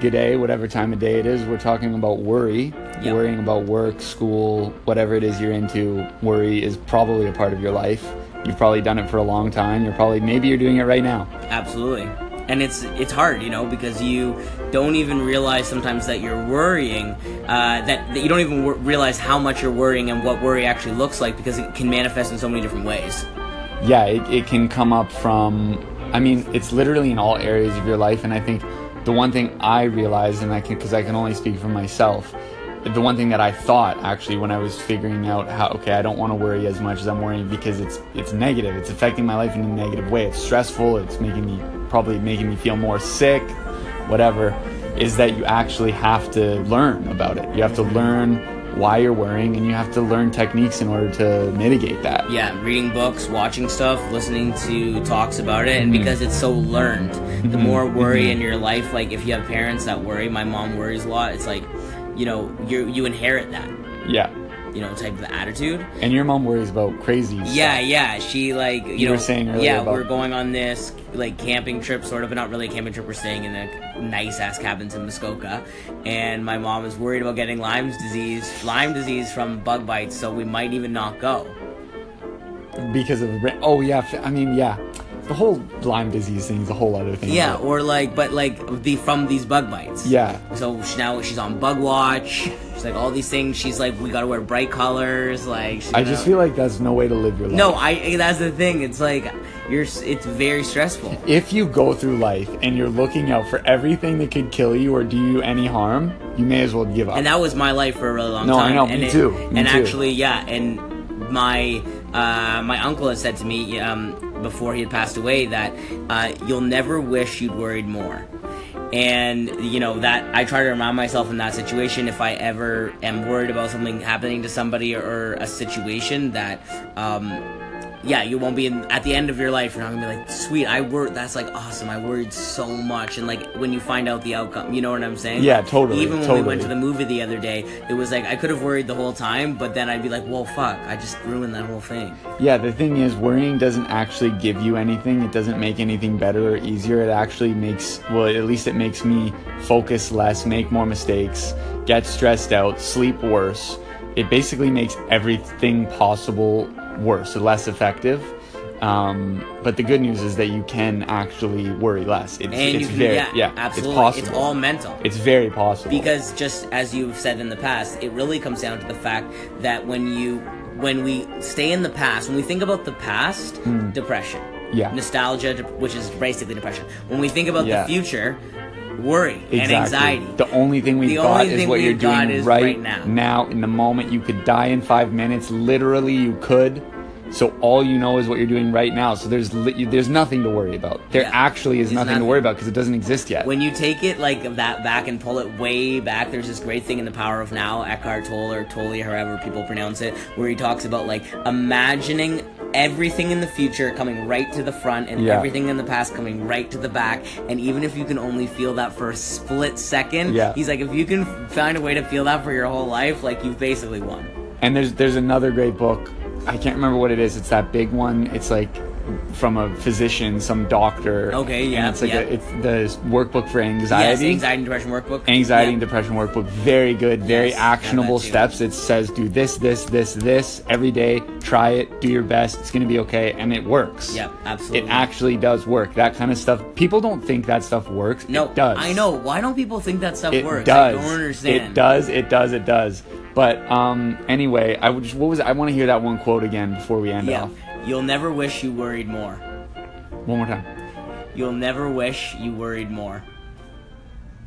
g'day, whatever time of day it is. We're talking about worry, Yeah. worrying about work, school, whatever it is you're into. Worry is probably a part of your life. You've probably done it for a long time. You're probably maybe you're doing it right now. Absolutely. And it's it's hard, you know, because you don't even realize sometimes that you're worrying, uh, that, that you don't even realize how much you're worrying and what worry actually looks like because it can manifest in so many different ways. yeah, it, it can come up from, I mean, it's literally in all areas of your life. And I think the one thing I realized, and I can, because I can only speak for myself, the one thing that I thought actually when I was figuring out how, okay, I don't want to worry as much as I'm worrying because it's, it's negative. It's affecting my life in a negative way. It's stressful. It's making me, probably making me feel more sick, whatever, is that you actually have to learn about it. You have to learn why you're worrying and you have to learn techniques in order to mitigate that. Yeah, reading books, watching stuff, listening to talks about it, Mm-hmm. and because it's so learned, the more worry in your life, like if you have parents that worry, my mom worries a lot. It's like, you know, you you inherit that, Yeah. You know, type of attitude. And your mom worries about crazy Yeah, stuff. yeah. She like you, You know, were saying earlier Yeah, about- we're going on this like camping trip, sort of, but not really a camping trip. We're staying in a nice ass cabins in Muskoka, and my mom is worried about getting Lyme's disease, Lyme disease from bug bites, so we might even not go. Because of the oh yeah, I mean yeah, the whole Lyme disease thing is a whole other thing. Yeah, or like, but like the from these bug bites. yeah, So she, now she's on bug watch. She's like all these things. She's like, we gotta wear bright colors. Like, I just gonna- feel like that's no way to live your life. no. I that's the thing. It's like you're. It's very stressful. If you go through life and you're looking out for everything that could kill you or do you any harm, you may as well give up. and that was my life for a really long time. No, I know, and me it- too, me and too. actually, yeah, and my uh, my uncle had said to me um, before he had passed away that uh, you'll never wish you'd worried more. And you know that I try to remind myself in that situation if I ever am worried about something happening to somebody or, or a situation that um, yeah, you won't be in, at the end of your life. You're not gonna be like, sweet, I worried. That's like awesome. I worried so much, and like when you find out the outcome, you know what I'm saying? Yeah, totally, Even when we went to the movie the other day, it was like I could have worried the whole time, but then I'd be like, well, fuck, I just ruined that whole thing. Yeah, the thing is, worrying doesn't actually give you anything. It doesn't make anything better or easier. It actually makes, well, at least it makes me focus less, make more mistakes, get stressed out, sleep worse. It basically makes everything possible worse, or less effective. Um, but the good news is that you can actually worry less. It's, And it's you can, very, yeah, yeah, absolutely. it's possible. It's all mental. It's very possible. because just as you've said in the past it really comes down to the fact that when you when we stay in the past when we think about the past depression Hmm. Yeah. nostalgia which is basically depression when we think about Yeah. the future worry and anxiety The only thing we've The got is what you're doing is right, now. now. in the moment. You could die in five minutes. Literally, you could. So all you know is what you're doing right now. So there's li- there's nothing to worry about. There Yeah. actually is There's nothing, to worry about because it doesn't exist yet. when you take it like that back and pull it way back, there's this great thing in The Power of Now, Eckhart Tolle or Tolle, however people pronounce it, where he talks about like imagining everything in the future coming right to the front and Yeah. everything in the past coming right to the back. And even if you can only feel that for a split second, Yeah. he's like, if you can find a way to feel that for your whole life, like you've basically won. And there's there's another great book. I can't remember what it is. It's that big one. It's like from a physician, some doctor. Okay, and yeah, It's like yeah. a, it's the workbook for anxiety. Yes, anxiety. and depression workbook. anxiety Yeah. and depression workbook very good very Yes, actionable steps it says do this this this this every day try it do your best it's going to be okay and it works Yep, absolutely. it actually does work that kind of stuff people don't think that stuff works No, it does I know. Why don't people think that stuff it works? does I don't understand. it does it does it does but um anyway i would just what was i want to hear that one quote again before we end Yeah. off You'll never wish you worried more. one more time You'll never wish you worried more.